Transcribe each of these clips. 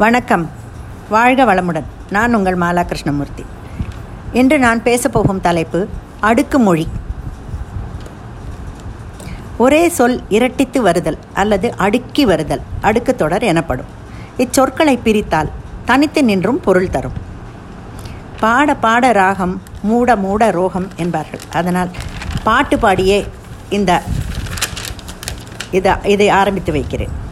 வணக்கம். வாழ்க வளமுடன். நான் உங்கள் மாலா கிருஷ்ணமூர்த்தி இன்று நான் பேசப்போகும் தலைப்பு அடுக்கு மொழி. ஒரே சொல் இரட்டித்து வருதல் அல்லது அடுக்கி வருதல் அடுக்கு தொடர் எனப்படும். இச்சொற்களை பிரித்தால் தனித்து நின்றும் பொருள் தரும். பாட பாட ராகம் மூட மூட ரோகம் என்பார்கள். அதனால் பாட்டு பாடியே இந்த இதை இதை ஆரம்பித்து வைக்கிறேன்.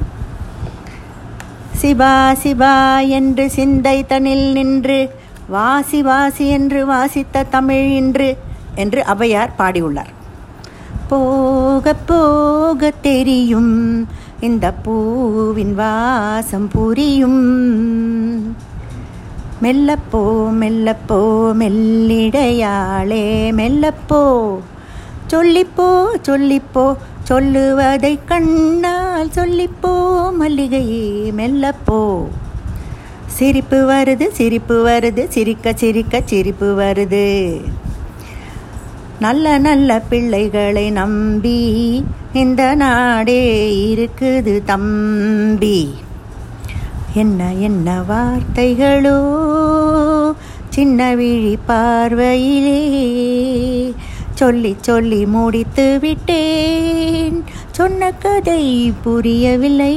சிவா சிவா என்று சிந்தை தனில் நின்று வாசி வாசி என்று வாசித்த தமிழ் இன்று என்று அவையார் பாடியுள்ளார். போக போக தெரியும் இந்த பூவின் வாசம் புரியும். மெல்லப்போ மெல்லப்போ மெல்லிடையாளே மெல்லப்போ. சொல்லிப்போ சொல்லிப்போ சொல்லுவதை சொன்னால் சொல்லிப்போ மல்லிகையே மெல்லப்போ. சிரிப்பு வருது சிரிப்பு வருது சிரிக்க சிரிக்க சிரிப்பு வருது. நல்ல நல்ல பிள்ளைகளை நம்பி இந்த நாடே இருக்குது தம்பி. என்ன என்ன வார்த்தைகளோ சின்ன விழி பார்வையிலே சொல்லி சொல்லி முடித்து விட்டேன். சொன்ன கதை புரியவில்லை.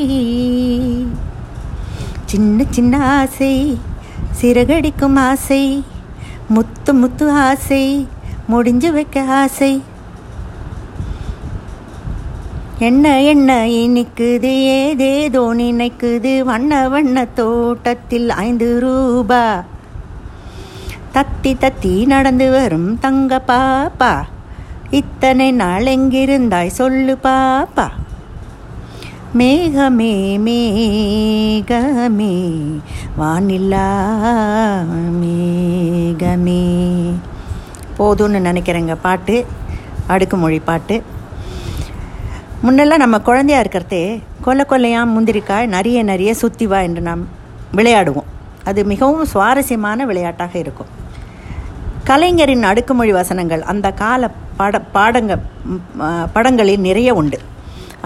சின்ன சின்ன ஆசை சிறகடிக்கும் ஆசை முத்து முத்து ஆசை முடிஞ்சு வைக்க ஆசை. என்ன என்ன இனிக்குது ஏதேதோ நினைக்குது. வண்ண வண்ண தோட்டத்தில் ஐந்து ரூபா. தத்தி தத்தி நடந்து வரும் தங்க பாப்பா. இத்தனை நாள் எங்கிருந்தாய் சொல்லு பாப்பா. மேகமே மேகமே வானில்லா மேகமே. போதும்னு நினைக்கிறேங்க பாட்டு அடுக்குமொழி பாட்டு. முன்னெல்லாம் நம்ம குழந்தையா இருக்கிறதே கொல்ல கொல்லையாம் முந்திரிக்காய் நிறைய நிறைய சுத்திவா என்று நாம் விளையாடுவோம். அது மிகவும் சுவாரஸ்யமான விளையாட்டாக இருக்கும். கலைஞரின் அடுக்குமொழி வசனங்கள் அந்த கால பட பாடங்க படங்களில் நிறைய உண்டு.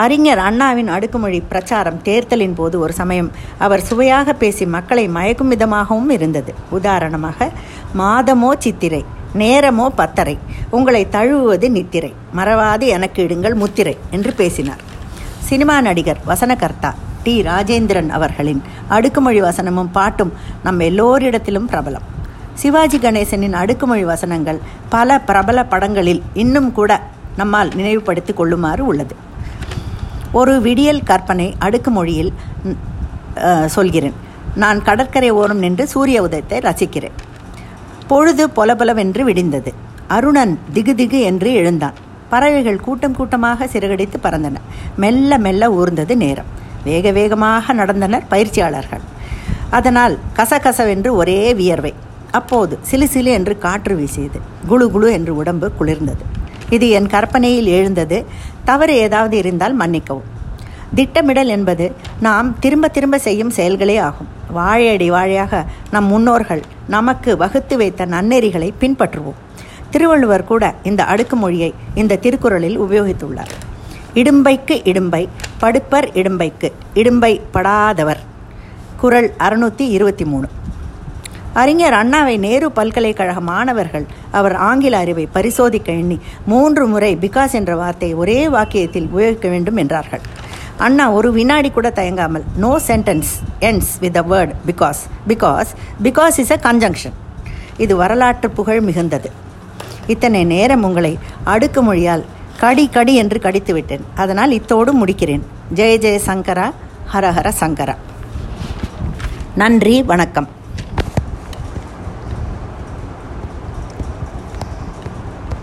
அறிஞர் அண்ணாவின் அடுக்குமொழி பிரச்சாரம் தேர்தலின் போது ஒரு சமயம் அவர் சுவையாக பேசி மக்களை மயக்கும் விதமாகவும் இருந்தது. உதாரணமாக மாதமோ சித்திரை நேரமோ பத்தரை உங்களை தழுவுவது நித்திரை மறவாது எனக்கு இடுங்கள் முத்திரை என்று பேசினார். சினிமா நடிகர் வசனகர்த்தா டி. ராஜேந்திரன் அவர்களின் அடுக்குமொழி வசனமும் பாட்டும் நம் எல்லோரிடத்திலும் பிரபலம். சிவாஜி கணேசனின் அடுக்குமொழி வசனங்கள் பல பிரபல படங்களில் இன்னும் கூட நம்மால் நினைவுபடுத்திக் கொள்ளுமாறு உள்ளது. ஒரு விடியல் கற்பனை அடுக்குமொழியில் சொல்கிறேன். நான் கடற்கரை ஓரம் நின்று சூரிய உதயத்தை ரசிக்கிறேன். பொழுது பொலபொலவென்று விடிந்தது. அருணன் திகு திகு என்று எழுந்தான். பறவைகள் கூட்டம் கூட்டமாக சிறகடித்து பறந்தன. மெல்ல மெல்ல ஊர்ந்தது நேரம். வேக வேகமாக நடந்தனர் பயிற்சியாளர்கள். அதனால் கசகசவென்று ஒரே வியர்வை. அப்போது சிலு சிலு என்று காற்று வீசியது. குழு குழு என்று உடம்பு குளிர்ந்தது. இது என் கற்பனையில் எழுந்தது. தவறு ஏதாவது இருந்தால் மன்னிக்கவும். திட்டமிடல் என்பது நாம் திரும்ப திரும்ப செய்யும் செயல்களே ஆகும். வாழையடி வாழையாக நம் முன்னோர்கள் நமக்கு வகுத்து வைத்த நன்னெறிகளை பின்பற்றுவோம். திருவள்ளுவர் கூட இந்த அடுக்குமொழியை இந்த திருக்குறளில் உபயோகித்துள்ளார். இடும்பைக்கு இடும்பை படுப்பர் இடும்பைக்கு இடும்பை படாதவர். குரல் அறுநூற்றி இருபத்தி மூணு. அறிஞர் அண்ணாவை நேரு பல்கலைக்கழக மாணவர்கள் அவர் ஆங்கில அறிவை பரிசோதிக்க எண்ணி மூன்று முறை பிகாஸ் என்ற வார்த்தையை ஒரே வாக்கியத்தில் உபயோகிக்க வேண்டும் என்றார்கள். அண்ணா ஒரு வினாடி கூட தயங்காமல் no sentence ends with a word because because because is a conjunction இது வரலாற்று புகழ் மிகுந்தது. இத்தனை நேரம் உங்களை அடுக்கு மொழியால் கடி கடி என்று கடித்து விட்டேன். அதனால் இத்தோடு முடிக்கிறேன். ஜெய ஜெய சங்கரா ஹரஹர சங்கரா. நன்றி வணக்கம்.